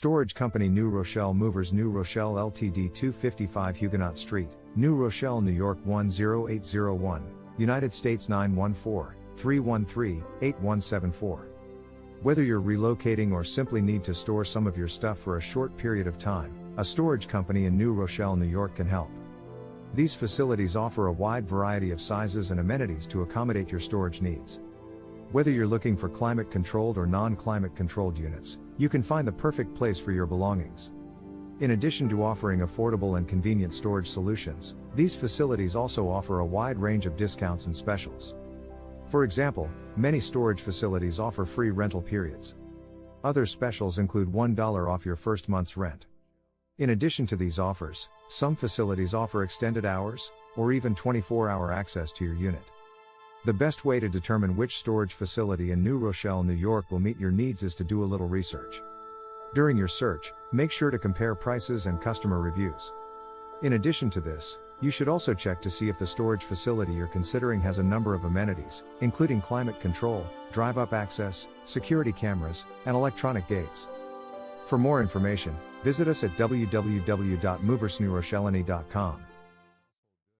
Storage Company New Rochelle Movers New Rochelle Ltd 255 Huguenot Street, New Rochelle, New York 10801, United States 914 313 8174. Whether you're relocating or simply need to store some of your stuff for a short period of time, a storage company in New Rochelle, New York can help. These facilities offer a wide variety of sizes and amenities to accommodate your storage needs. Whether you're looking for climate controlled or non climate controlled units, you can find the perfect place for your belongings. In addition to offering affordable and convenient storage solutions, these facilities also offer a wide range of discounts and specials. For example, many storage facilities offer free rental periods. Other specials include $1 off your first month's rent. In addition to these offers, some facilities offer extended hours, or even 24 hour access to your unit. The best way to determine which storage facility in New Rochelle, New York will meet your needs is to do a little research. During your search, make sure to compare prices and customer reviews. In addition to this, you should also check to see if the storage facility you're considering has a number of amenities, including climate control, drive up access, security cameras, and electronic gates. For more information, visit us at www.moversnewrochelleny.com.